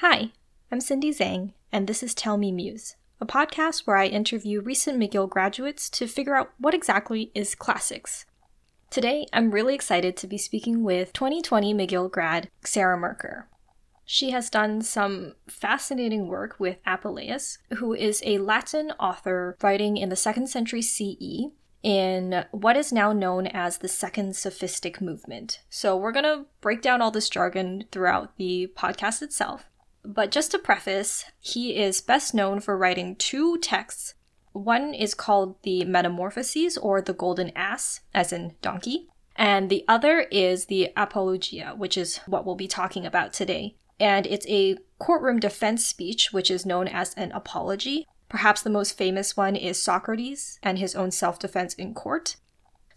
Hi, I'm Cindy Zhang, and this is Tell Me Muse, a podcast where I interview recent McGill graduates to figure out what exactly is classics. Today, I'm really excited to be speaking with 2020 McGill grad Sara Merker. She has done some fascinating work with Apuleius, who is a Latin author writing in the 2nd century CE in what is now known as the Second Sophistic Movement. So, we're going to break down all this jargon throughout the podcast itself. But just to preface, he is best known for writing two texts. One is called the Metamorphoses or the Golden Ass, as in donkey, and the other is the Apologia, which is what we'll be talking about today. And it's a courtroom defense speech, which is known as an apology. Perhaps the most famous one is Socrates and his own self defense in court.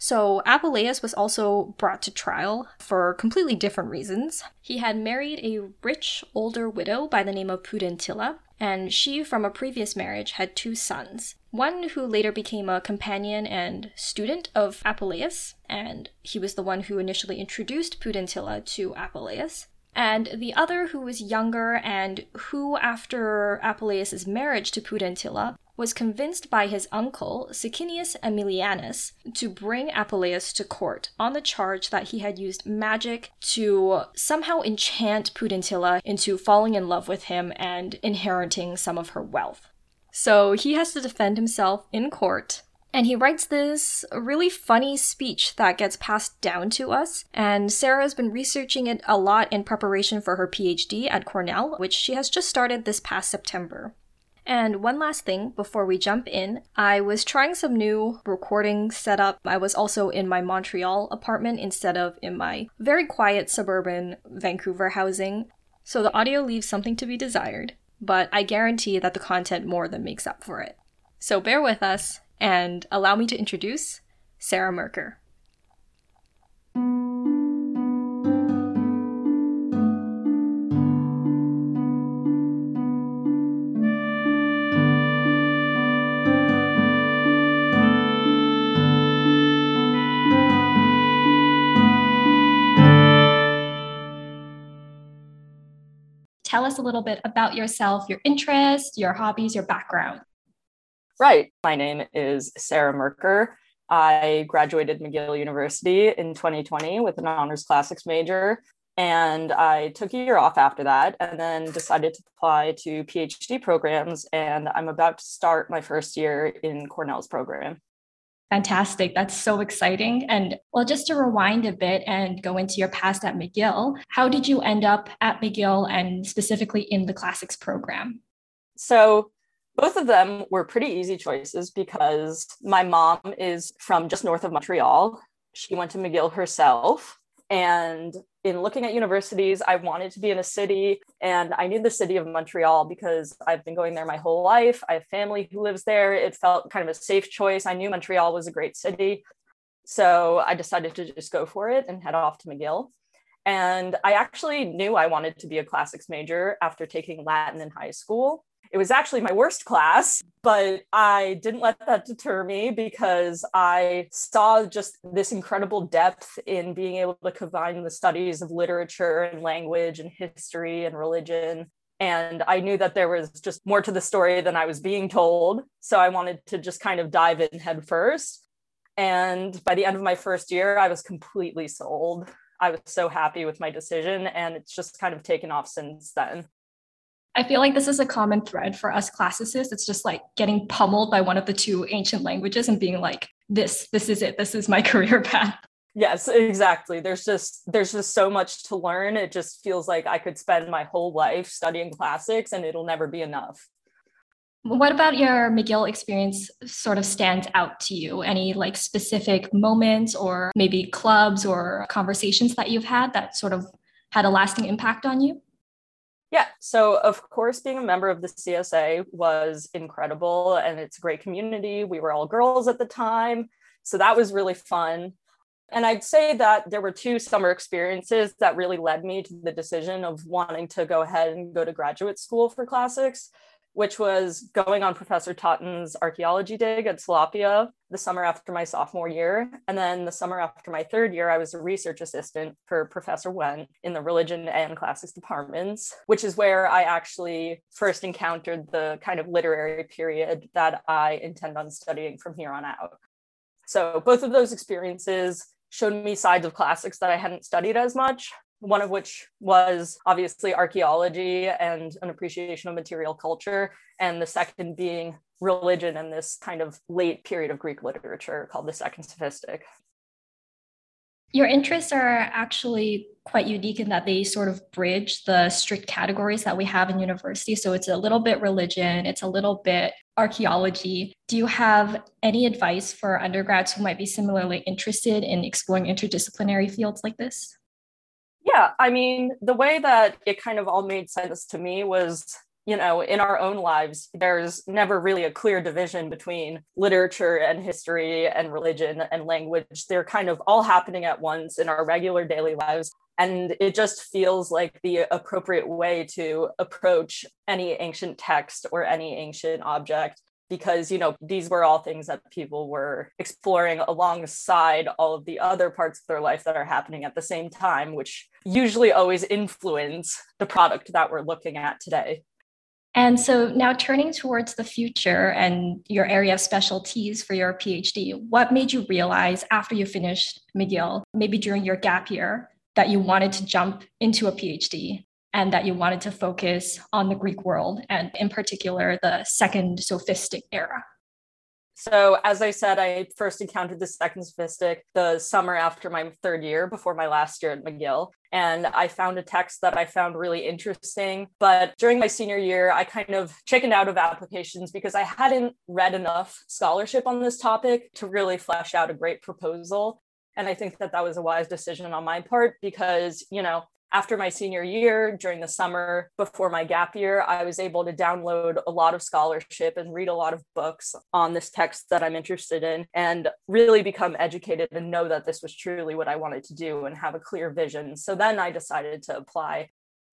So Apuleius was also brought to trial for completely different reasons. He had married a rich older widow by the name of Pudentilla, and she, from a previous marriage, had two sons. One who later became a companion and student of Apuleius, and he was the one who initially introduced Pudentilla to Apuleius and the other who was younger and who, after Apuleius's marriage to Pudentilla, was convinced by his uncle, Sicinius Aemilianus, to bring Apuleius to court on the charge that he had used magic to somehow enchant Pudentilla into falling in love with him and inheriting some of her wealth. So he has to defend himself in court, and he writes this really funny speech that gets passed down to us. And Sara has been researching it a lot in preparation for her PhD at Cornell, which she has just started this past September. And one last thing before we jump in, I was trying some new recording setup. I was also in my Montreal apartment instead of in my very quiet suburban Vancouver housing. So the audio leaves something to be desired, but I guarantee that the content more than makes up for it. So bear with us and allow me to introduce Sara Merker. Tell us a little bit about yourself, your interests, your hobbies, your background. Right. My name is Sara Merker. I graduated McGill University in 2020 with an honors classics major. And I took a year off after that and then decided to apply to PhD programs. And I'm about to start my first year in Cornell's program. Fantastic. That's so exciting. And well, just to rewind a bit and go into your past at McGill, how did you end up at McGill and specifically in the classics program? So, both of them were pretty easy choices because my mom is from just north of Montreal. She went to McGill herself. And in looking at universities, I wanted to be in a city and I knew the city of Montreal because I've been going there my whole life. I have family who lives there. It felt kind of a safe choice. I knew Montreal was a great city. So I decided to just go for it and head off to McGill. And I actually knew I wanted to be a classics major after taking Latin in high school. It was actually my worst class, but I didn't let that deter me because I saw just this incredible depth in being able to combine the studies of literature and language and history and religion. And I knew that there was just more to the story than I was being told. So I wanted to just kind of dive in head first. And by the end of my first year, I was completely sold. I was so happy with my decision, and it's just kind of taken off since then. I feel like this is a common thread for us classicists. It's just like getting pummeled by one of the two ancient languages and being like, this, this is it. This is my career path. Yes, exactly. There's just there's just so much to learn. It just feels like I could spend my whole life studying classics and it'll never be enough. What about your McGill experience sort of stands out to you? Any like specific moments or maybe clubs or conversations that you've had that sort of had a lasting impact on you? Yeah, so of course, being a member of the CSA was incredible and it's a great community. We were all girls at the time, so that was really fun. And I'd say that there were two summer experiences that really led me to the decision of wanting to go ahead and go to graduate school for classics. Which was going on Professor Totten's archaeology dig at Salapia the summer after my sophomore year. And then the summer after my third year, I was a research assistant for Professor Wen in the religion and classics departments, which is where I actually first encountered the kind of literary period that I intend on studying from here on out. So both of those experiences showed me sides of classics that I hadn't studied as much, one of which was obviously archaeology and an appreciation of material culture, and the second being religion and this kind of late period of Greek literature called the Second Sophistic. Your interests are actually quite unique in that they sort of bridge the strict categories that we have in university. So it's a little bit religion, it's a little bit archaeology. Do you have any advice for undergrads who might be similarly interested in exploring interdisciplinary fields like this? Yeah, I mean, the way that it kind of all made sense to me was you know, in our own lives, there's never really a clear division between literature and history and religion and language. They're kind of all happening at once in our regular daily lives. And it just feels like the appropriate way to approach any ancient text or any ancient object because you know these were all things that people were exploring alongside all of the other parts of their life that are happening at the same time which usually always influence the product that we're looking at today. And so now turning towards the future and your area of specialties for your PhD, what made you realize after you finished McGill, maybe during your gap year, that you wanted to jump into a PhD and that you wanted to focus on the Greek world and in particular the second sophistic era? So, as I said, I first encountered the second sophistic the summer after my third year, before my last year at McGill. And I found a text that I found really interesting. But during my senior year, I kind of chickened out of applications because I hadn't read enough scholarship on this topic to really flesh out a great proposal. And I think that that was a wise decision on my part because, you know, after my senior year, during the summer before my gap year, I was able to download a lot of scholarship and read a lot of books on this text that I'm interested in and really become educated and know that this was truly what I wanted to do and have a clear vision. So then I decided to apply.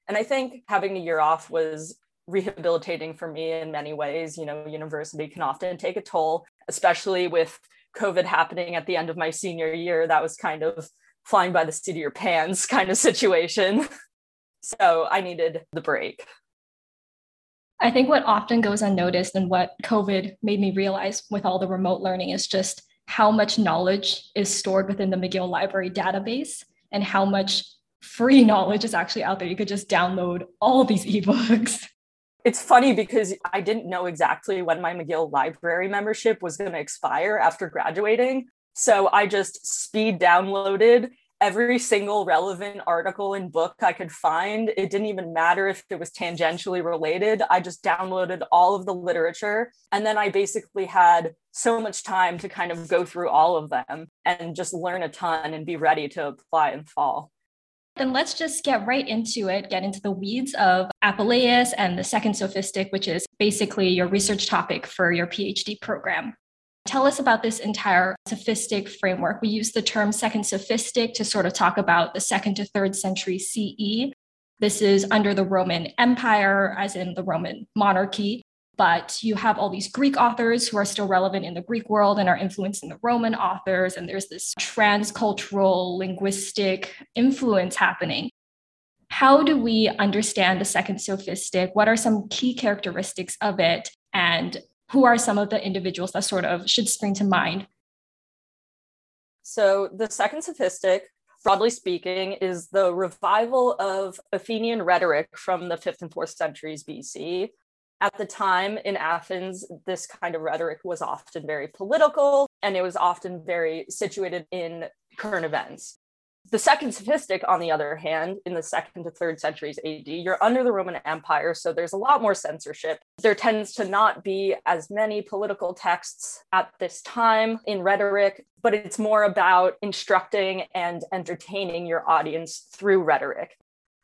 And I think having a year off was rehabilitating for me in many ways. You know, university can often take a toll, especially with COVID happening at the end of my senior year. That was kind of flying by the seat of your pants kind of situation. so I needed the break. I think what often goes unnoticed and what COVID made me realize with all the remote learning is just how much knowledge is stored within the McGill Library database and how much free knowledge is actually out there. You could just download all these ebooks. It's funny because I didn't know exactly when my McGill library membership was going to expire after graduating. So I just speed downloaded every single relevant article and book I could find. It didn't even matter if it was tangentially related. I just downloaded all of the literature. And then I basically had so much time to kind of go through all of them and just learn a ton and be ready to apply in fall. Then let's just get right into it, get into the weeds of Apuleius and the second sophistic, which is basically your research topic for your PhD program. Tell us about this entire sophistic framework. We use the term second sophistic to sort of talk about the second to third century CE. This is under the Roman Empire, as in the Roman monarchy. But you have all these Greek authors who are still relevant in the Greek world and are influencing the Roman authors. And there's this transcultural linguistic influence happening. How do we understand the second sophistic? What are some key characteristics of it? And who are some of the individuals that sort of should spring to mind? So, the second sophistic, broadly speaking, is the revival of Athenian rhetoric from the fifth and fourth centuries BC. At the time in Athens, this kind of rhetoric was often very political and it was often very situated in current events. The second sophistic, on the other hand, in the second to third centuries AD, you're under the Roman Empire, so there's a lot more censorship. There tends to not be as many political texts at this time in rhetoric, but it's more about instructing and entertaining your audience through rhetoric.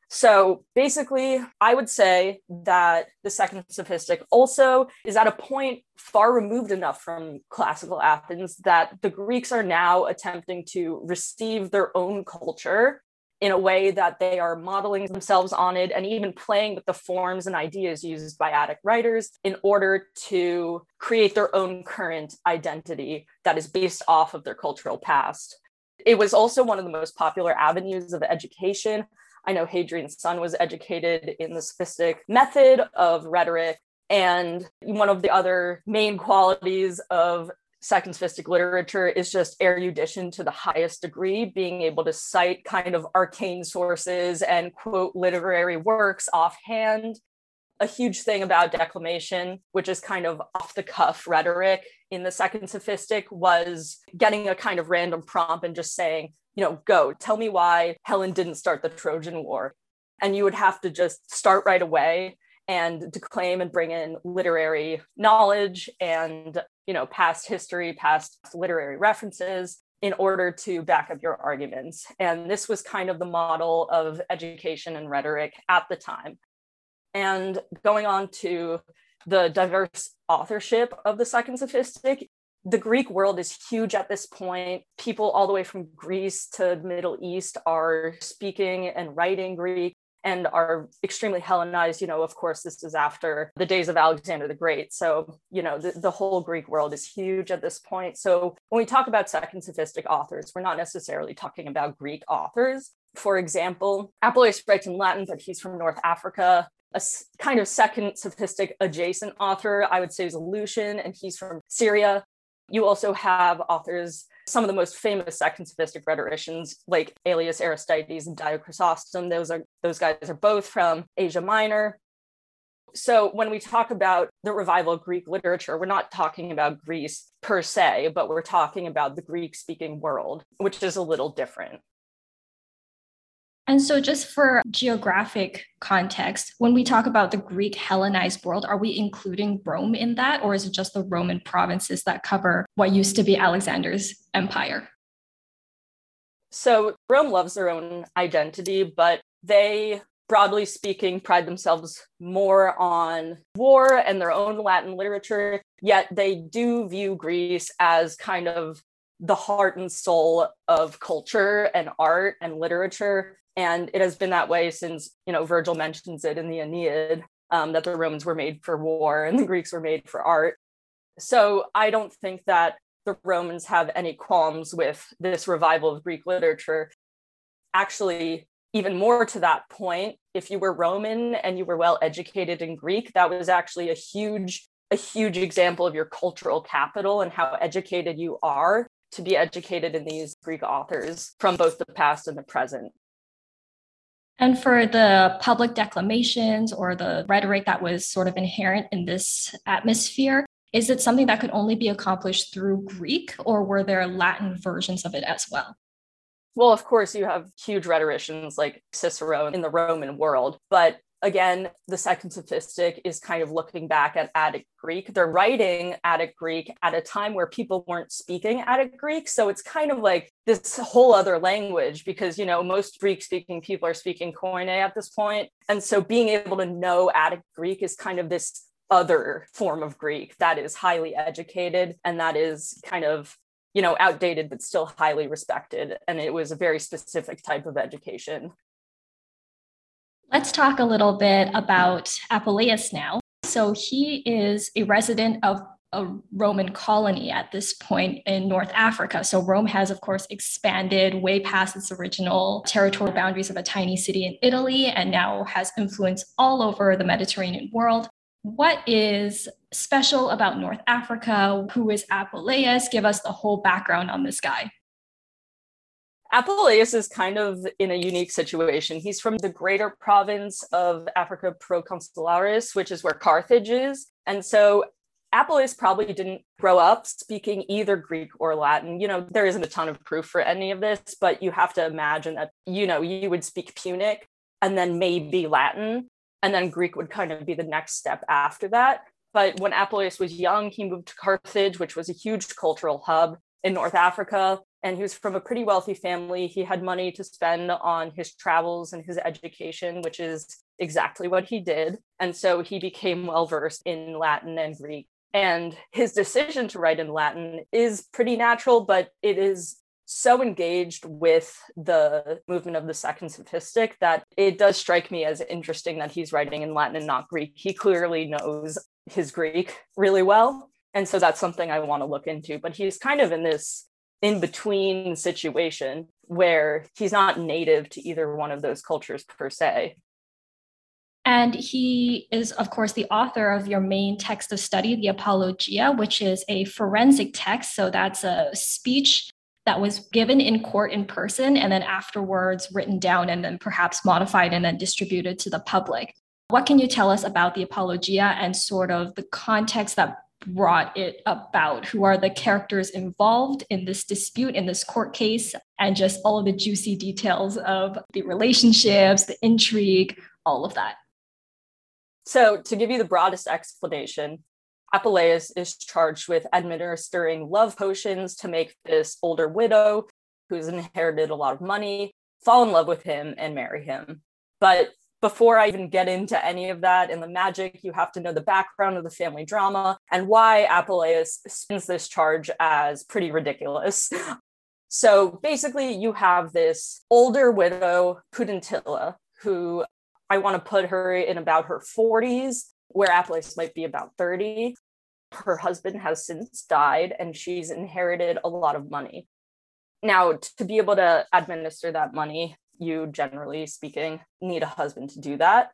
So basically, I would say that the second sophistic also is at a point far removed enough from classical Athens that the Greeks are now attempting to receive their own culture in a way that they are modeling themselves on it and even playing with the forms and ideas used by Attic writers in order to create their own current identity that is based off of their cultural past. It was also one of the most popular avenues of education. I know Hadrian's son was educated in the sophistic method of rhetoric. And one of the other main qualities of second sophistic literature is just erudition to the highest degree, being able to cite kind of arcane sources and quote literary works offhand. A huge thing about declamation, which is kind of off the cuff rhetoric in the second sophistic, was getting a kind of random prompt and just saying, you know, go tell me why Helen didn't start the Trojan War. And you would have to just start right away and declaim and bring in literary knowledge and you know past history past literary references in order to back up your arguments and this was kind of the model of education and rhetoric at the time and going on to the diverse authorship of the second sophistic the greek world is huge at this point people all the way from greece to middle east are speaking and writing greek and are extremely Hellenized. You know, of course, this is after the days of Alexander the Great. So, you know, the, the whole Greek world is huge at this point. So, when we talk about second sophistic authors, we're not necessarily talking about Greek authors. For example, Apuleius writes in Latin, but he's from North Africa. A kind of second sophistic adjacent author, I would say, is Lucian, and he's from Syria. You also have authors some of the most famous second sophistic rhetoricians like Aelius Aristides and Dio Chrysostom. Those are those guys are both from Asia Minor. So when we talk about the revival of Greek literature, we're not talking about Greece per se, but we're talking about the Greek speaking world, which is a little different. And so, just for geographic context, when we talk about the Greek Hellenized world, are we including Rome in that, or is it just the Roman provinces that cover what used to be Alexander's empire? So, Rome loves their own identity, but they, broadly speaking, pride themselves more on war and their own Latin literature, yet they do view Greece as kind of the heart and soul of culture and art and literature and it has been that way since you know virgil mentions it in the aeneid um, that the romans were made for war and the greeks were made for art. So i don't think that the romans have any qualms with this revival of greek literature. Actually even more to that point if you were roman and you were well educated in greek that was actually a huge a huge example of your cultural capital and how educated you are to be educated in these greek authors from both the past and the present and for the public declamations or the rhetoric that was sort of inherent in this atmosphere, is it something that could only be accomplished through Greek, or were there Latin versions of it as well? Well, of course, you have huge rhetoricians like Cicero in the Roman world, but again, the second sophistic is kind of looking back at Attic Greek. They're writing Attic Greek at a time where people weren't speaking Attic Greek. So it's kind of like this whole other language because, you know, most Greek speaking people are speaking Koine at this point. And so being able to know Attic Greek is kind of this other form of Greek that is highly educated and that is kind of you know outdated but still highly respected and it was a very specific type of education Let's talk a little bit about Apuleius now. So he is a resident of a Roman colony at this point in North Africa. So Rome has, of course, expanded way past its original territorial boundaries of a tiny city in Italy and now has influence all over the Mediterranean world. What is special about North Africa? Who is Apuleius? Give us the whole background on this guy. Apuleius is kind of in a unique situation. He's from the greater province of Africa Proconsularis, which is where Carthage is. And so Apuleius probably didn't grow up speaking either Greek or Latin. You know, there isn't a ton of proof for any of this, but you have to imagine that, you know, you would speak Punic and then maybe Latin, and then Greek would kind of be the next step after that. But when Apuleius was young, he moved to Carthage, which was a huge cultural hub in North Africa and he was from a pretty wealthy family. He had money to spend on his travels and his education, which is exactly what he did. And so he became well versed in Latin and Greek. And his decision to write in Latin is pretty natural, but it is so engaged with the movement of the second sophistic that it does strike me as interesting that he's writing in Latin and not Greek. He clearly knows his Greek really well. And so that's something I want to look into. But he's kind of in this in between situation where he's not native to either one of those cultures per se. And he is, of course, the author of your main text of study, the Apologia, which is a forensic text. So that's a speech that was given in court in person and then afterwards written down and then perhaps modified and then distributed to the public. What can you tell us about the Apologia and sort of the context that brought it about? Who are the characters involved in this dispute, in this court case, and just all of the juicy details of the relationships, the intrigue, all of that? So, to give you the broadest explanation, Apuleius is charged with administering love potions to make this older widow who's inherited a lot of money fall in love with him and marry him. But before I even get into any of that and the magic, you have to know the background of the family drama and why Apuleius spins this charge as pretty ridiculous. So basically, you have this older widow, Pudentilla, who I want to put her in about her 40s, where Apuleius might be about 30. Her husband has since died and she's inherited a lot of money. Now, to be able to administer that money, you generally speaking need a husband to do that.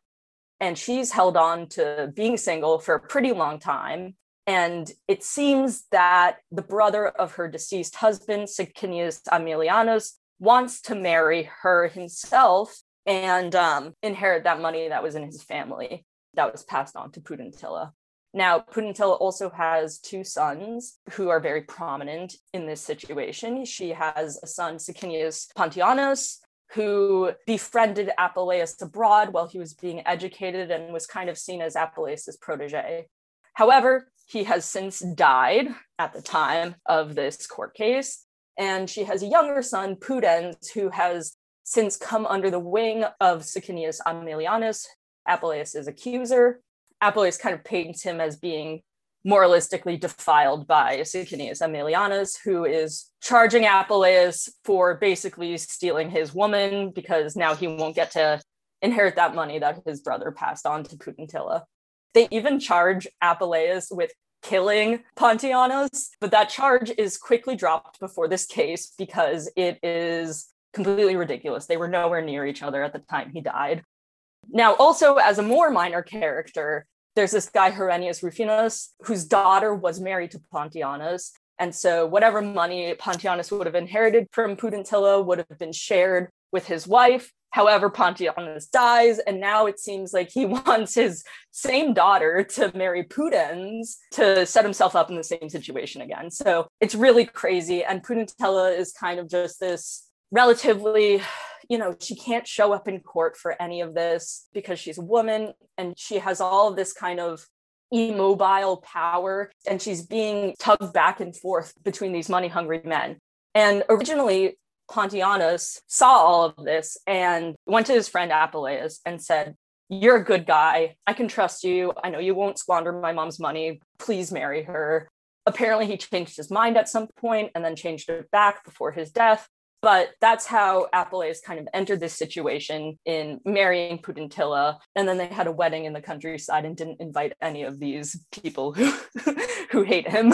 And she's held on to being single for a pretty long time. And it seems that the brother of her deceased husband, Sicinius Aemilianus, wants to marry her himself and um, inherit that money that was in his family that was passed on to Pudentilla. Now, Pudentilla also has two sons who are very prominent in this situation. She has a son, Sicinius Pontianus, who befriended Apuleius abroad while he was being educated and was kind of seen as Apuleius's protege. However, he has since died at the time of this court case. And she has a younger son, Pudens, who has since come under the wing of Sicinius Aemilianus, Apuleius's accuser. Apuleius kind of paints him as being moralistically defiled by Sicinius Aemilianus, who is charging Apuleius for basically stealing his woman because now he won't get to inherit that money that his brother passed on to Pudentilla. They even charge Apuleius with killing Pontianus, but that charge is quickly dropped before this case because it is completely ridiculous. They were nowhere near each other at the time he died. Now, also as a more minor character, there's this guy Herennius Rufinus, whose daughter was married to Pontianus. And so whatever money Pontianus would have inherited from Pudentilla would have been shared with his wife. However, Pontianus dies, and now it seems like he wants his same daughter to marry Pudens to set himself up in the same situation again. So it's really crazy. And Pudentilla is kind of just this relatively you know, she can't show up in court for any of this because she's a woman and she has all of this kind of immobile power and she's being tugged back and forth between these money hungry men. And originally, Pontianus saw all of this and went to his friend Apuleius and said, You're a good guy. I can trust you. I know you won't squander my mom's money. Please marry her. Apparently, he changed his mind at some point and then changed it back before his death. But that's how Apuleius kind of entered this situation in marrying Pudentilla. And then they had a wedding in the countryside and didn't invite any of these people who, who hate him.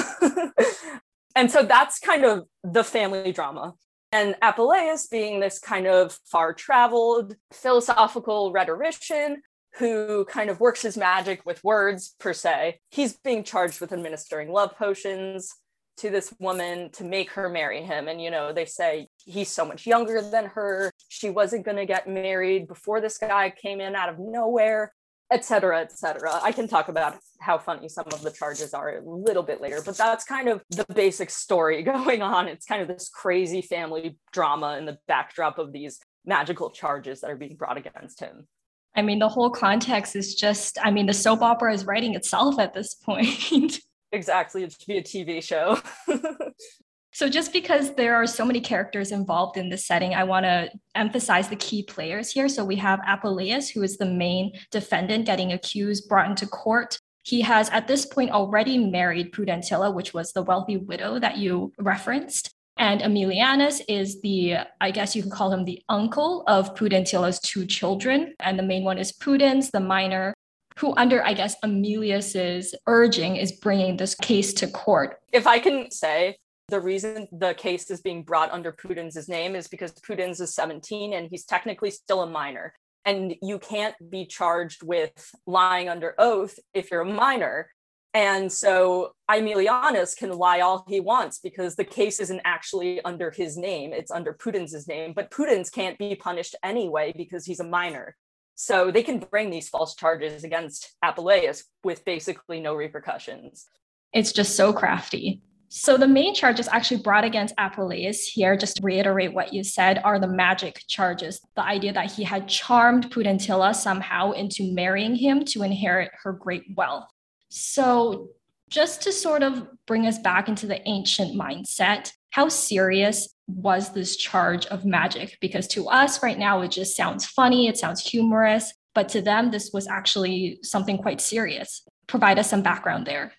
and so that's kind of the family drama. And Apuleius, being this kind of far traveled philosophical rhetorician who kind of works his magic with words per se, he's being charged with administering love potions, to this woman to make her marry him. And, you know, they say he's so much younger than her. She wasn't going to get married before this guy came in out of nowhere, etc., etc. I can talk about how funny some of the charges are a little bit later, but that's kind of the basic story going on. It's kind of this crazy family drama in the backdrop of these magical charges that are being brought against him. I mean, the whole context is just, I mean, the soap opera is writing itself at this point. Exactly it should be a tv show so just because there are so many characters involved in this setting i want to emphasize the key players here so we have apuleius who is the main defendant getting accused brought into court he has at this point already married Pudentilla, which was the wealthy widow that you referenced. And Aemilianus is the, I guess you could call him the uncle of Pudentilla's two children. And the main one is Pudens, the minor, who, under, I guess, Aemilius's urging, is bringing this case to court. If I can say, the reason the case is being brought under Pudens' name is because Pudens is 17 and he's technically still a minor. And you can't be charged with lying under oath if you're a minor. And so Aemilianus can lie all he wants because the case isn't actually under his name, it's under Pudens' name. But Pudens can't be punished anyway because he's a minor. So they can bring these false charges against Apuleius with basically no repercussions. It's just so crafty. So the main charges actually brought against Apuleius here, just to reiterate what you said, are the magic charges. The idea that he had charmed Pudentilla somehow into marrying him to inherit her great wealth. So, just to sort of bring us back into the ancient mindset, how serious was this charge of magic? Because to us right now, it just sounds funny, it sounds humorous, but to them, this was actually something quite serious. Provide us some background there.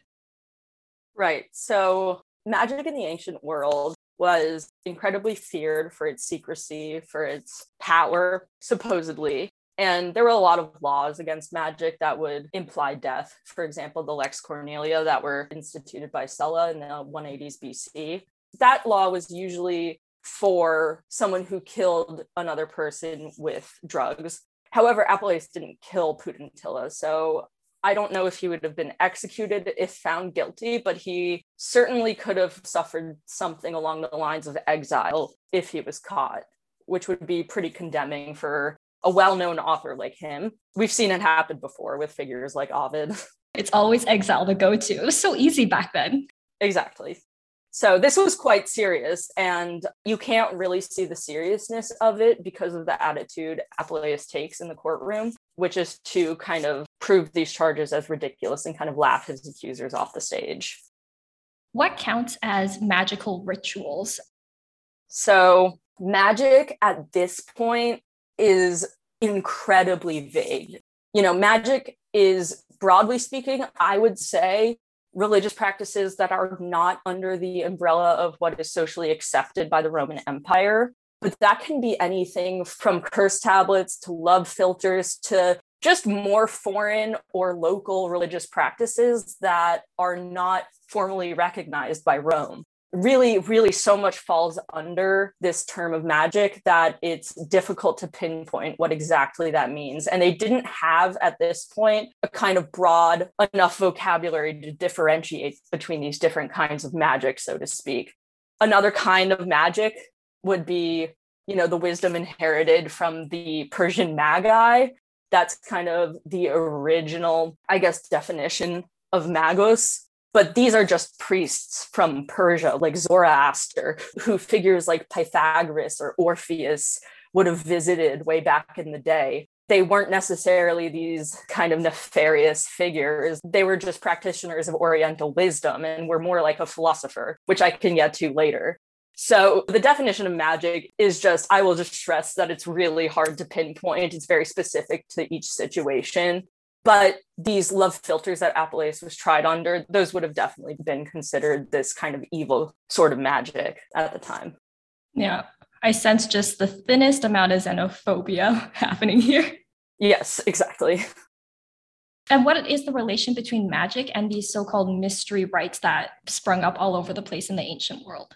Right. So, magic in the ancient world was incredibly feared for its secrecy, for its power, supposedly. And there were a lot of laws against magic that would imply death. For example, the Lex Cornelia that were instituted by Sulla in the 180s BC. That law was usually for someone who killed another person with drugs. However, Apuleius didn't kill Pudentilla. So I don't know if he would have been executed if found guilty, but he certainly could have suffered something along the lines of exile if he was caught, which would be pretty condemning for a well-known author like him. We've seen it happen before with figures like Ovid. It's always exile to go to. It was so easy back then. Exactly. So this was quite serious, and you can't really see the seriousness of it because of the attitude Apuleius takes in the courtroom, which is to kind of prove these charges as ridiculous and kind of laugh his accusers off the stage. What counts as magical rituals? So, magic at this point is incredibly vague. You know, magic is broadly speaking, I would say religious practices that are not under the umbrella of what is socially accepted by the Roman Empire. But that can be anything from curse tablets to love philters to just more foreign or local religious practices that are not formally recognized by Rome really, really so much falls under this term of magic that it's difficult to pinpoint what exactly that means. And they didn't have at this point a kind of broad enough vocabulary to differentiate between these different kinds of magic, so to speak. Another kind of magic would be, you know, the wisdom inherited from the Persian magi. That's kind of the original, I guess, definition of magos but these are just priests from Persia, like Zoroaster, who figures like Pythagoras or Orpheus would have visited way back in the day. They weren't necessarily these kind of nefarious figures. They were just practitioners of Oriental wisdom and were more like a philosopher, which I can get to later. So, the definition of magic is just, I will just stress that it's really hard to pinpoint. It's very specific to each situation. But these love philters that Apuleius was tried under, those would have definitely been considered this kind of evil sort of magic at the time. Yeah, I sense just the thinnest amount of xenophobia happening here. Yes, exactly. And what is the relation between magic and these so called mystery rites that sprung up all over the place in the ancient world?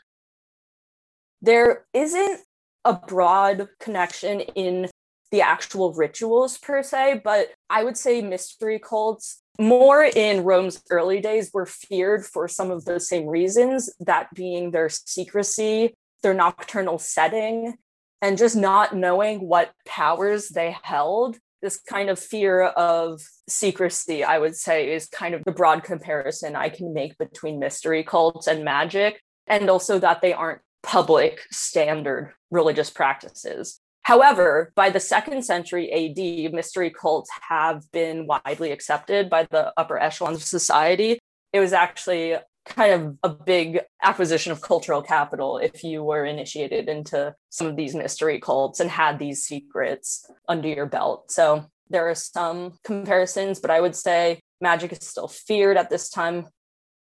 There isn't a broad connection in the actual rituals per se, but I would say mystery cults more in Rome's early days were feared for some of the same reasons, that being their secrecy, their nocturnal setting, and just not knowing what powers they held. This kind of fear of secrecy, I would say, is kind of the broad comparison I can make between mystery cults and magic, and also that they aren't public standard religious practices. However, by the second century AD, mystery cults have been widely accepted by the upper echelons of society. It was actually kind of a big acquisition of cultural capital if you were initiated into some of these mystery cults and had these secrets under your belt. So there are some comparisons, but I would say magic is still feared at this time.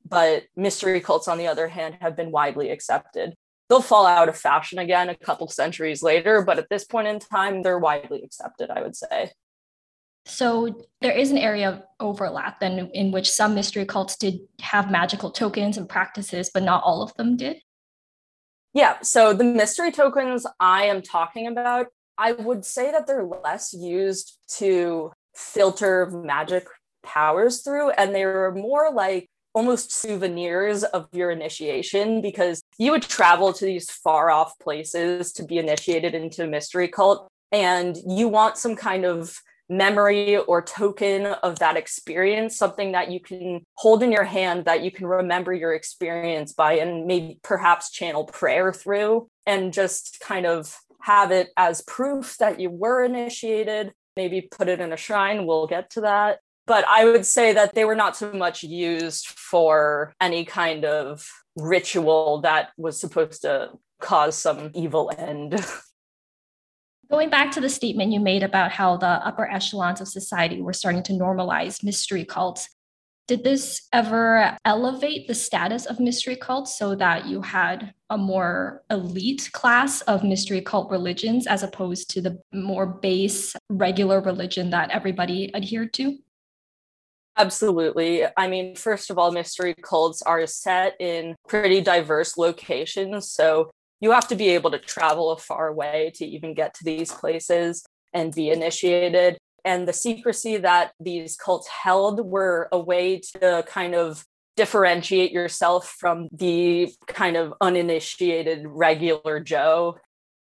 But mystery cults, on the other hand, have been widely accepted they'll fall out of fashion again a couple centuries later, but at this point in time, they're widely accepted, I would say. So there is an area of overlap then in which some mystery cults did have magical tokens and practices, but not all of them did. Yeah, so the mystery tokens I am talking about, I would say that they're less used to filter magic powers through, and they're more like almost souvenirs of your initiation because you would travel to these far off places to be initiated into a mystery cult, and you want some kind of memory or token of that experience, something that you can hold in your hand that you can remember your experience by and maybe perhaps channel prayer through and just kind of have it as proof that you were initiated. Maybe put it in a shrine. We'll get to that. But I would say that they were not so much used for any kind of ritual that was supposed to cause some evil end. Going back to the statement you made about how the upper echelons of society were starting to normalize mystery cults, did this ever elevate the status of mystery cults so that you had a more elite class of mystery cult religions as opposed to the more base regular religion that everybody adhered to? Absolutely. I mean, first of all, mystery cults are set in pretty diverse locations. So you have to be able to travel a far way to even get to these places and be initiated. And the secrecy that these cults held were a way to kind of differentiate yourself from the kind of uninitiated regular Joe.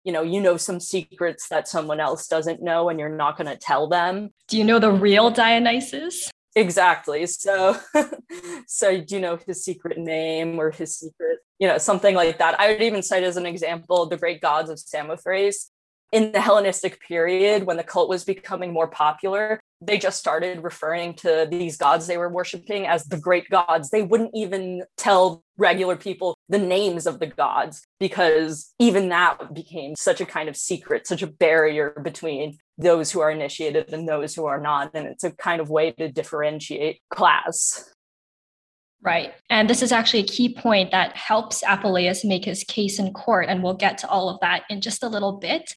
You know, you know some secrets that someone else doesn't know and you're not going to tell them. Do you know the real Dionysus? Exactly. So, so you know his secret name or his secret you know, something like that. I would even cite as an example the great gods of Samothrace. In the Hellenistic period, when the cult was becoming more popular, they just started referring to these gods they were worshiping as the great gods. They wouldn't even tell regular people the names of the gods because even that became such a kind of secret, such a barrier between those who are initiated and those who are not. And it's a kind of way to differentiate class. Right. And this is actually a key point that helps Apuleius make his case in court. And we'll get to all of that in just a little bit.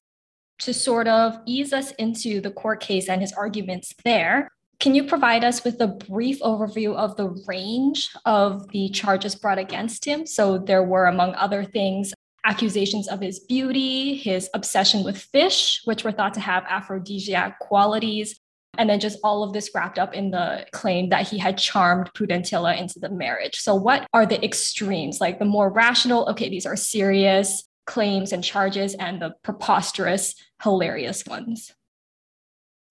To sort of ease us into the court case and his arguments there, can you provide us with a brief overview of the range of the charges brought against him? So there were, among other things, accusations of his beauty, his obsession with fish, which were thought to have aphrodisiac qualities, and then just all of this wrapped up in the claim that he had charmed Pudentilla into the marriage. So, what are the extremes? Like the more rational, okay, these are serious claims and charges, and the preposterous, hilarious ones?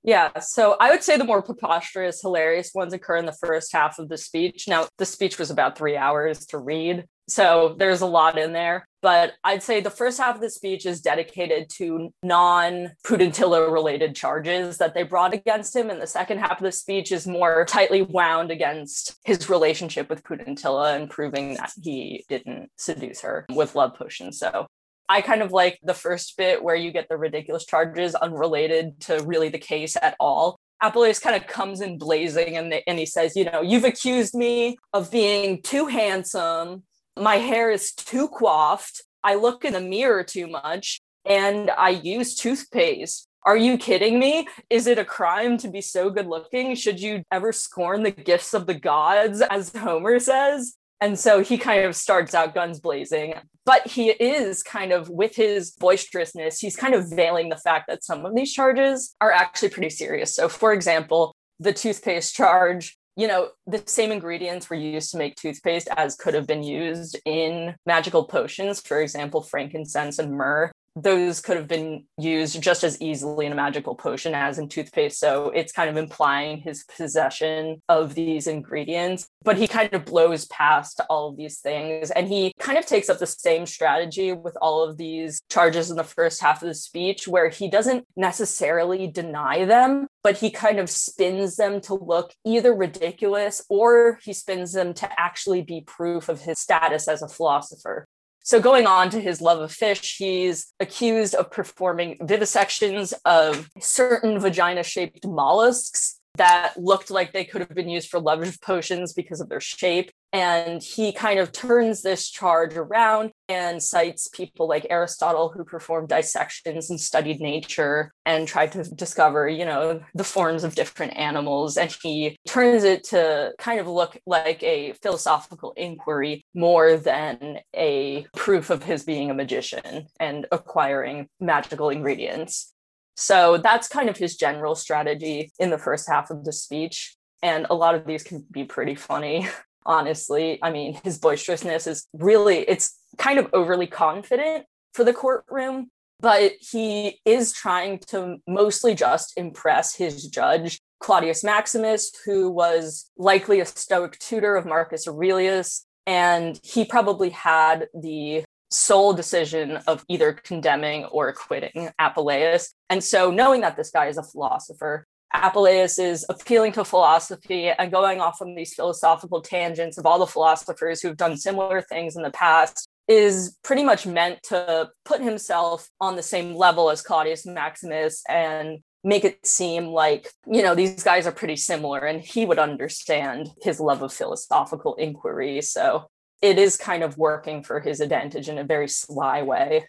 Yeah, so I would say the more preposterous, hilarious ones occur in the first half of the speech. Now, the speech was about three hours to read. So there's a lot in there. But I'd say the first half of the speech is dedicated to non Pudentilla related charges that they brought against him. And the second half of the speech is more tightly wound against his relationship with Pudentilla and proving that he didn't seduce her with love potions. So I kind of like the first bit where you get the ridiculous charges unrelated to really the case at all. Apuleius kind of comes in blazing and, and he says, You know, you've accused me of being too handsome, my hair is too coiffed. I look in the mirror too much and I use toothpaste. Are you kidding me? Is it a crime to be so good looking? Should you ever scorn the gifts of the gods, as Homer says? And so he kind of starts out guns blazing. But he is kind of, with his boisterousness, he's kind of veiling the fact that some of these charges are actually pretty serious. So, for example, the toothpaste charge you know, the same ingredients were used to make toothpaste as could have been used in magical potions, for example, frankincense and myrrh those could have been used just as easily in a magical potion as in toothpaste. So it's kind of implying his possession of these ingredients. But he kind of blows past all of these things. And he kind of takes up the same strategy with all of these charges in the first half of the speech, where he doesn't necessarily deny them, but he kind of spins them to look either ridiculous or he spins them to actually be proof of his status as a philosopher. So, going on to his love of fish, he's accused of performing vivisections of certain vagina shaped mollusks that looked like they could have been used for love potions because of their shape. And he kind of turns this charge around and cites people like Aristotle who performed dissections and studied nature and tried to discover, you know, the forms of different animals. And he turns it to kind of look like a philosophical inquiry more than a proof of his being a magician and acquiring magical ingredients. So that's kind of his general strategy in the first half of the speech. And a lot of these can be pretty funny honestly. I mean, his boisterousness is really, it's kind of overly confident for the courtroom, but he is trying to mostly just impress his judge, Claudius Maximus, who was likely a Stoic tutor of Marcus Aurelius. And he probably had the sole decision of either condemning or acquitting Apuleius. And so, knowing that this guy is a philosopher, Apuleius is appealing to philosophy and going off on these philosophical tangents of all the philosophers who've done similar things in the past is pretty much meant to put himself on the same level as Claudius Maximus and make it seem like, you know, these guys are pretty similar and he would understand his love of philosophical inquiry. So it is kind of working for his advantage in a very sly way.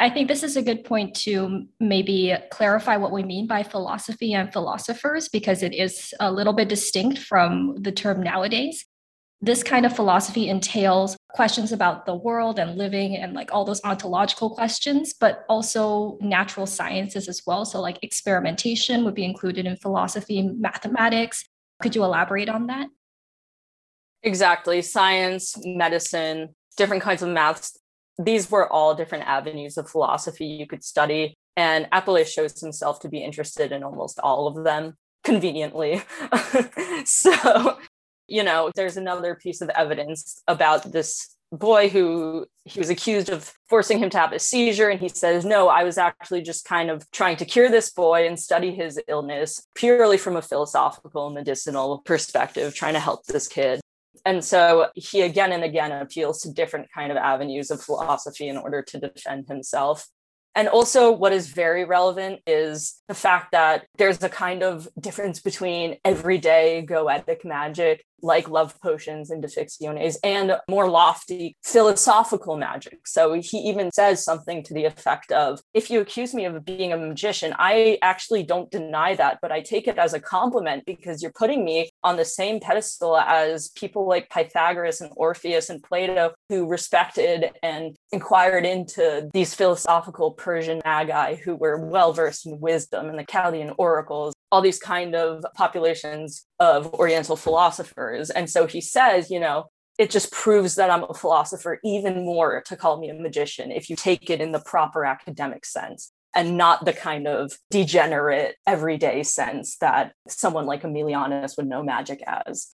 I think this is a good point to maybe clarify what we mean by philosophy and philosophers, because it is a little bit distinct from the term nowadays. This kind of philosophy entails questions about the world and living and like all those ontological questions, but also natural sciences as well. So, like experimentation would be included in philosophy, mathematics. Could you elaborate on that? Exactly. Science, medicine, different kinds of maths these were all different avenues of philosophy you could study. And Apuleius shows himself to be interested in almost all of them conveniently. so, you know, there's another piece of evidence about this boy who he was accused of forcing him to have a seizure. And he says, No, I was actually just kind of trying to cure this boy and study his illness purely from a philosophical, medicinal perspective, trying to help this kid and so he again and again appeals to different kind of avenues of philosophy in order to defend himself. And also, what is very relevant is the fact that there's a kind of difference between everyday goetic magic, like love potions and Defixiones, and more lofty philosophical magic. So he even says something to the effect of If you accuse me of being a magician, I actually don't deny that, but I take it as a compliment because you're putting me on the same pedestal as people like Pythagoras and Orpheus and Plato, who respected and inquired into these philosophical Persian magi who were well versed in wisdom and the Chaldean oracles, all these kind of populations of Oriental philosophers. And so he says, you know, it just proves that I'm a philosopher even more to call me a magician if you take it in the proper academic sense and not the kind of degenerate everyday sense that someone like Aemilianus would know magic as.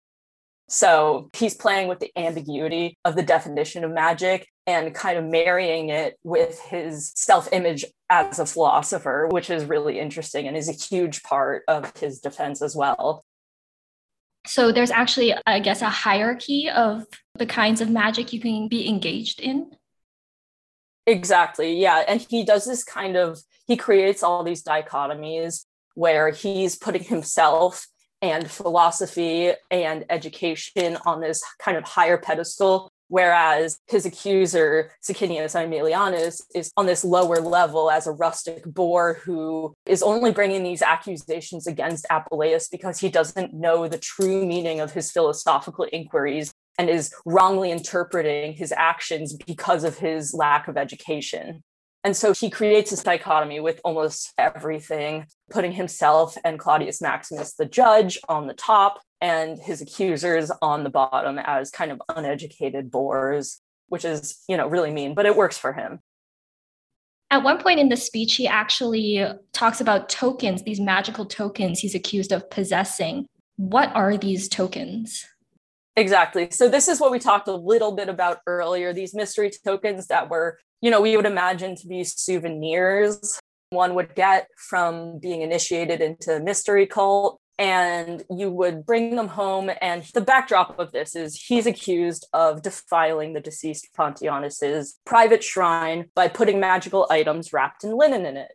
So he's playing with the ambiguity of the definition of magic and kind of marrying it with his self image as a philosopher, which is really interesting and is a huge part of his defense as well. So there's actually, I guess, a hierarchy of the kinds of magic you can be engaged in. Exactly. Yeah. And he does this kind of, he creates all these dichotomies where he's putting himself and philosophy and education on this kind of higher pedestal whereas his accuser Sicinius Aemilianus is on this lower level as a rustic boor who is only bringing these accusations against Apuleius because he doesn't know the true meaning of his philosophical inquiries and is wrongly interpreting his actions because of his lack of education. And so he creates this dichotomy with almost everything, putting himself and Claudius Maximus, the judge, on the top and his accusers on the bottom as kind of uneducated boors, which is, you know, really mean, but it works for him. At one point in the speech, he actually talks about tokens, these magical tokens he's accused of possessing. What are these tokens? Exactly. So, this is what we talked a little bit about earlier these mystery tokens that were you know, we would imagine to be souvenirs one would get from being initiated into mystery cult. And you would bring them home. And the backdrop of this is he's accused of defiling the deceased pontianus's private shrine by putting magical items wrapped in linen in it.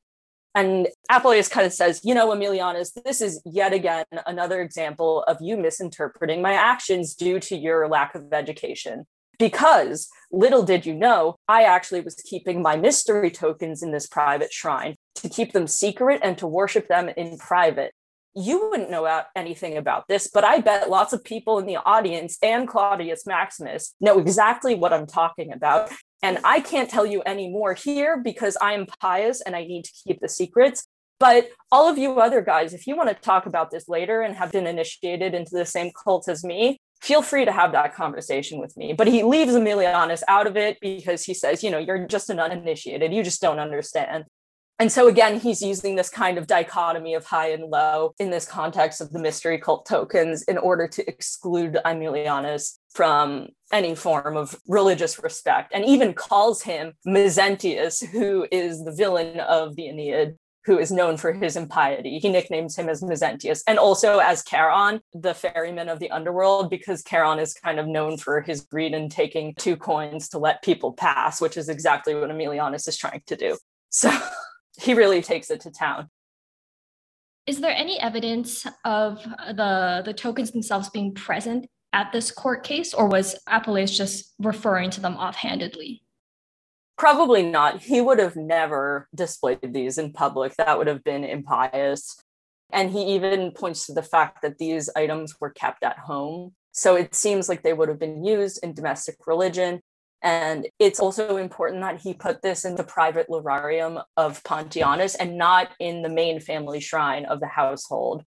And Apuleius kind of says, you know, Aemilianus, this is yet again another example of you misinterpreting my actions due to your lack of education. Because little did you know, I actually was keeping my mystery tokens in this private shrine to keep them secret and to worship them in private. You wouldn't know anything about this, but I bet lots of people in the audience and Claudius Maximus know exactly what I'm talking about. And I can't tell you any more here because I am pious and I need to keep the secrets. But all of you other guys, if you want to talk about this later and have been initiated into the same cult as me, feel free to have that conversation with me. But he leaves Aemilianus out of it because he says, you know, you're just an uninitiated. You just don't understand. And so again, he's using this kind of dichotomy of high and low in this context of the mystery cult tokens in order to exclude Aemilianus from any form of religious respect and even calls him Mezentius, who is the villain of the Aeneid, who is known for his impiety. He nicknames him as Mezentius and also as Charon, the ferryman of the underworld, because Charon is kind of known for his greed and taking two coins to let people pass, which is exactly what Aemilianus is trying to do. So he really takes it to town. Is there any evidence of the the tokens themselves being present at this court case, or was Apuleius just referring to them offhandedly? Probably not. He would have never displayed these in public. That would have been impious. And he even points to the fact that these items were kept at home. So it seems like they would have been used in domestic religion and it's also important that he put this in the private lararium of Pontianus and not in the main family shrine of the household.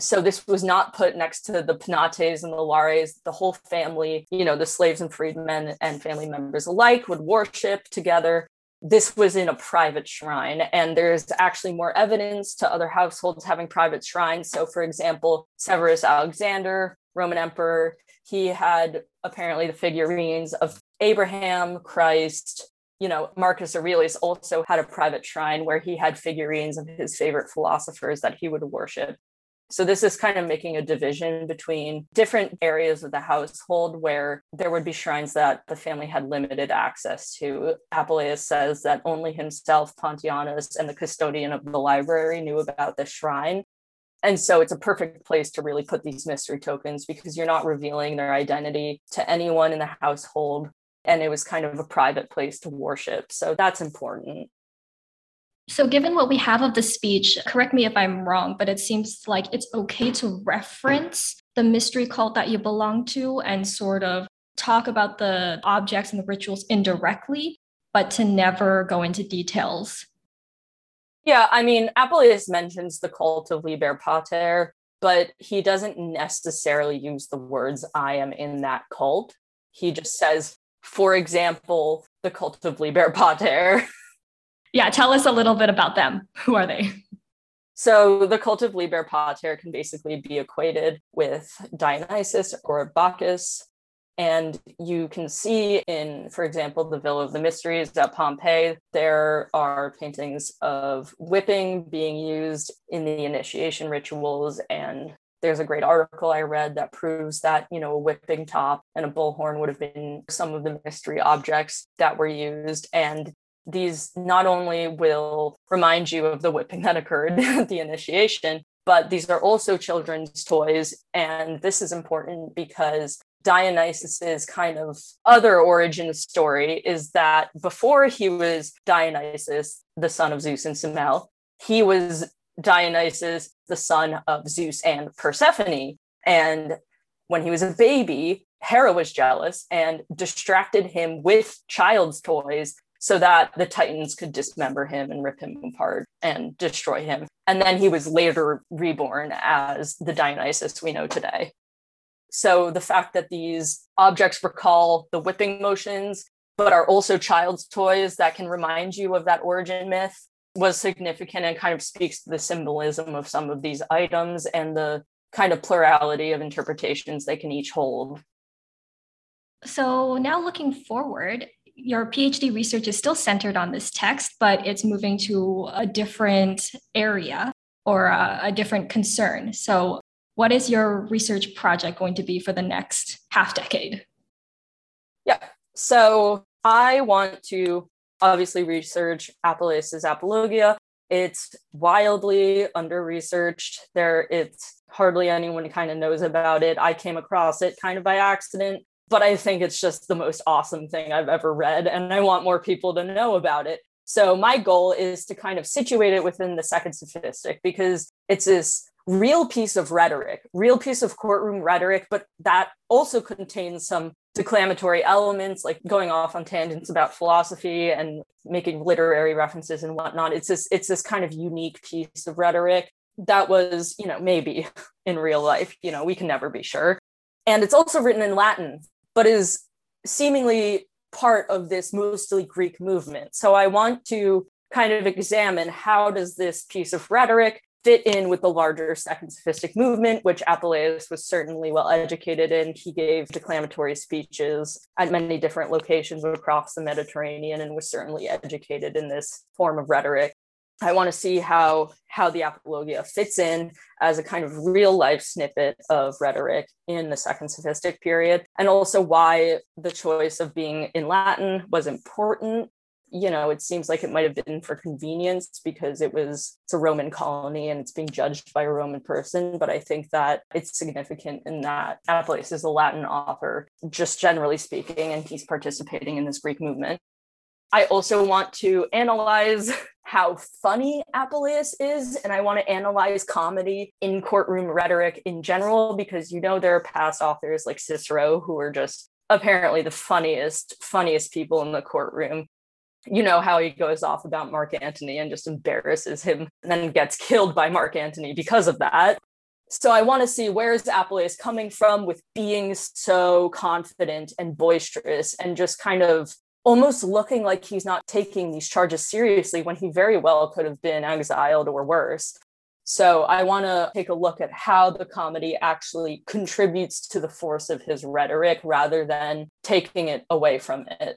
So this was not put next to the Penates and the Lares. The whole family, you know, the slaves and freedmen and family members alike would worship together. This was in a private shrine, and there's actually more evidence to other households having private shrines. So, for example, Severus Alexander, Roman emperor, he had apparently the figurines of Abraham, Christ, you know, Marcus Aurelius also had a private shrine where he had figurines of his favorite philosophers that he would worship. So this is kind of making a division between different areas of the household where there would be shrines that the family had limited access to. Apuleius says that only himself, Pontianus, and the custodian of the library knew about the shrine. And so it's a perfect place to really put these mystery tokens because you're not revealing their identity to anyone in the household. And it was kind of a private place to worship. So that's important. So, given what we have of the speech, correct me if I'm wrong, but it seems like it's okay to reference the mystery cult that you belong to and sort of talk about the objects and the rituals indirectly, but to never go into details yeah, I mean, Apuleius mentions the cult of Liber Pater, but he doesn't necessarily use the words I am in that cult. He just says, for example, the cult of Liber Pater. Yeah, tell us a little bit about them. Who are they? So, the cult of Liber Pater can basically be equated with Dionysus or Bacchus, and you can see in, for example, the Villa of the Mysteries at Pompeii, there are paintings of whipping being used in the initiation rituals. And there's a great article I read that proves that, you know, a whipping top and a bullhorn would have been some of the mystery objects that were used. And these not only will remind you of the whipping that occurred at the initiation, but these are also children's toys. And this is important because Dionysus's kind of other origin story is that before he was Dionysus, the son of Zeus and Semele, he was Dionysus, the son of Zeus and Persephone. And when he was a baby, Hera was jealous and distracted him with child's toys so that the Titans could dismember him and rip him apart and destroy him. And then he was later reborn as the Dionysus we know today. So the fact that these objects recall the whipping motions, but are also child's toys that can remind you of that origin myth was significant and kind of speaks to the symbolism of some of these items and the kind of plurality of interpretations they can each hold. So now looking forward, your PhD research is still centered on this text, but it's moving to a different area or a, a different concern. So what is your research project going to be for the next half decade? Yeah. So I want to obviously research Apuleius's apologia, It's wildly under researched. There, it's hardly anyone kind of knows about it. I came across it kind of by accident, but I think it's just the most awesome thing I've ever read. And I want more people to know about it. So my goal is to kind of situate it within the second sophistic because it's this real piece of rhetoric, real piece of courtroom rhetoric, but that also contains some declamatory elements like going off on tangents about philosophy and making literary references and whatnot it's this it's this kind of unique piece of rhetoric that was you know maybe in real life you know we can never be sure and it's also written in latin but is seemingly part of this mostly greek movement so i want to kind of examine how does this piece of rhetoric fit in with the larger second sophistic movement, which Apuleius was certainly well educated in. He gave declamatory speeches at many different locations across the Mediterranean and was certainly educated in this form of rhetoric. I want to see how how the Apologia fits in as a kind of real life snippet of rhetoric in the second sophistic period, and also why the choice of being in Latin was important you know, it seems like it might have been for convenience because it was it's a Roman colony and it's being judged by a Roman person. But I think that it's significant in that Apuleius is a Latin author, just generally speaking, and he's participating in this Greek movement. I also want to analyze how funny Apuleius is, and I want to analyze comedy in courtroom rhetoric in general, because you know there are past authors like Cicero who are just apparently the funniest, funniest people in the courtroom you know how he goes off about Mark Antony and just embarrasses him and then gets killed by Mark Antony because of that. So I want to see where is Apuleius coming from with being so confident and boisterous and just kind of almost looking like he's not taking these charges seriously when he very well could have been exiled or worse. So I want to take a look at how the comedy actually contributes to the force of his rhetoric rather than taking it away from it.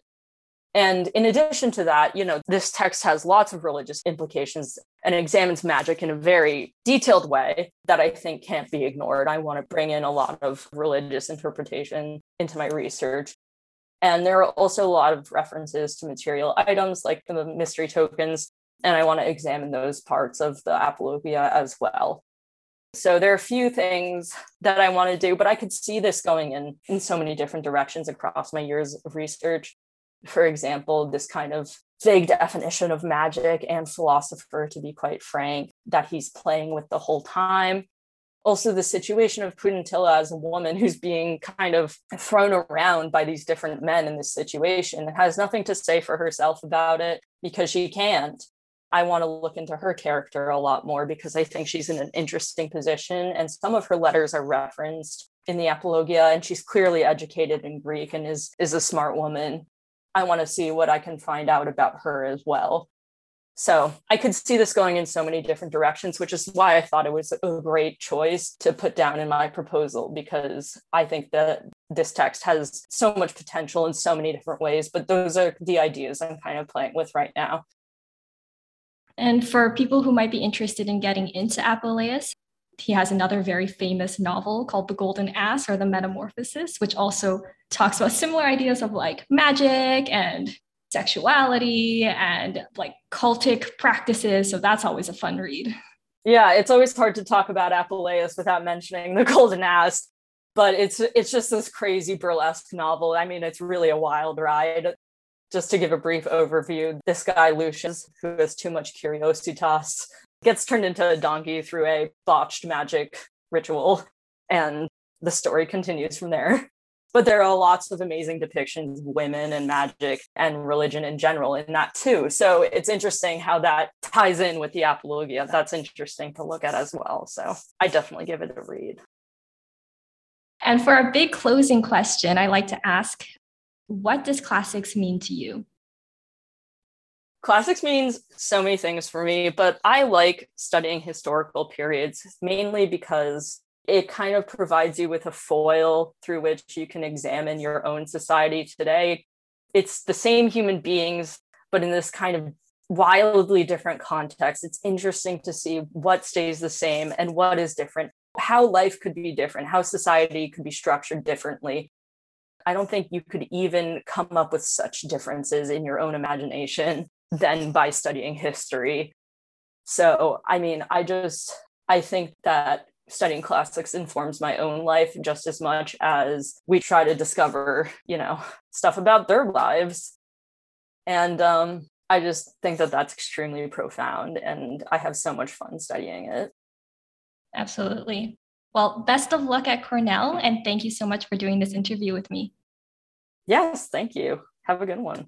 And in addition to that, you know, this text has lots of religious implications and examines magic in a very detailed way that I think can't be ignored. I want to bring in a lot of religious interpretation into my research. And there are also a lot of references to material items like the mystery tokens. And I want to examine those parts of the apologia as well. So there are a few things that I want to do, but I could see this going in in so many different directions across my years of research for example, this kind of vague definition of magic and philosopher, to be quite frank, that he's playing with the whole time. Also, the situation of Pudentilla as a woman who's being kind of thrown around by these different men in this situation and has nothing to say for herself about it because she can't. I want to look into her character a lot more because I think she's in an interesting position. And some of her letters are referenced in the Apologia, and she's clearly educated in Greek and is, is a smart woman. I want to see what I can find out about her as well. So I could see this going in so many different directions, which is why I thought it was a great choice to put down in my proposal, because I think that this text has so much potential in so many different ways. But those are the ideas I'm kind of playing with right now. And for people who might be interested in getting into Apuleius, he has another very famous novel called The Golden Ass or The Metamorphosis, which also talks about similar ideas of like magic and sexuality and like cultic practices. So that's always a fun read. Yeah, it's always hard to talk about Apuleius without mentioning The Golden Ass, but it's it's just this crazy burlesque novel. I mean, it's really a wild ride. Just to give a brief overview, this guy Lucius, who has too much curiositas, gets turned into a donkey through a botched magic ritual, and the story continues from there. But there are lots of amazing depictions of women and magic and religion in general in that too. So it's interesting how that ties in with the apologia. That's interesting to look at as well. So I definitely give it a read. And for a big closing question, I like to ask what does classics mean to you? Classics means so many things for me, but I like studying historical periods mainly because it kind of provides you with a foil through which you can examine your own society today. It's the same human beings, but in this kind of wildly different context. It's interesting to see what stays the same and what is different, how life could be different, how society could be structured differently. I don't think you could even come up with such differences in your own imagination than by studying history. So, I mean, I just, I think that studying classics informs my own life just as much as we try to discover, you know, stuff about their lives. And um, I just think that that's extremely profound. And I have so much fun studying it. Absolutely. Well, best of luck at Cornell. And thank you so much for doing this interview with me. Yes, thank you. Have a good one.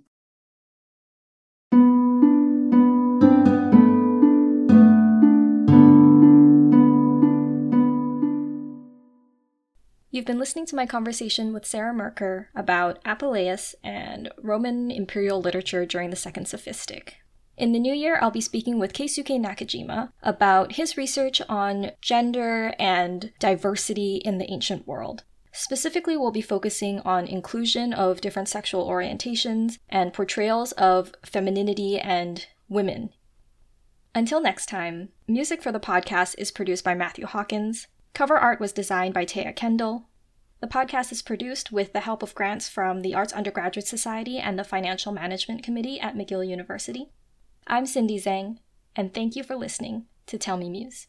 You've been listening to my conversation with Sara Merker about Apuleius and Roman imperial literature during the Second Sophistic. In the new year, I'll be speaking with Keisuke Nakajima about his research on gender and diversity in the ancient world. Specifically, we'll be focusing on inclusion of different sexual orientations and portrayals of femininity and women. Until next time, music for the podcast is produced by Matthew Hawkins. Cover art was designed by Taya Kendall. The podcast is produced with the help of grants from the Arts Undergraduate Society and the Financial Management Committee at McGill University. I'm Cindy Zhang, and thank you for listening to Tell Me Muse.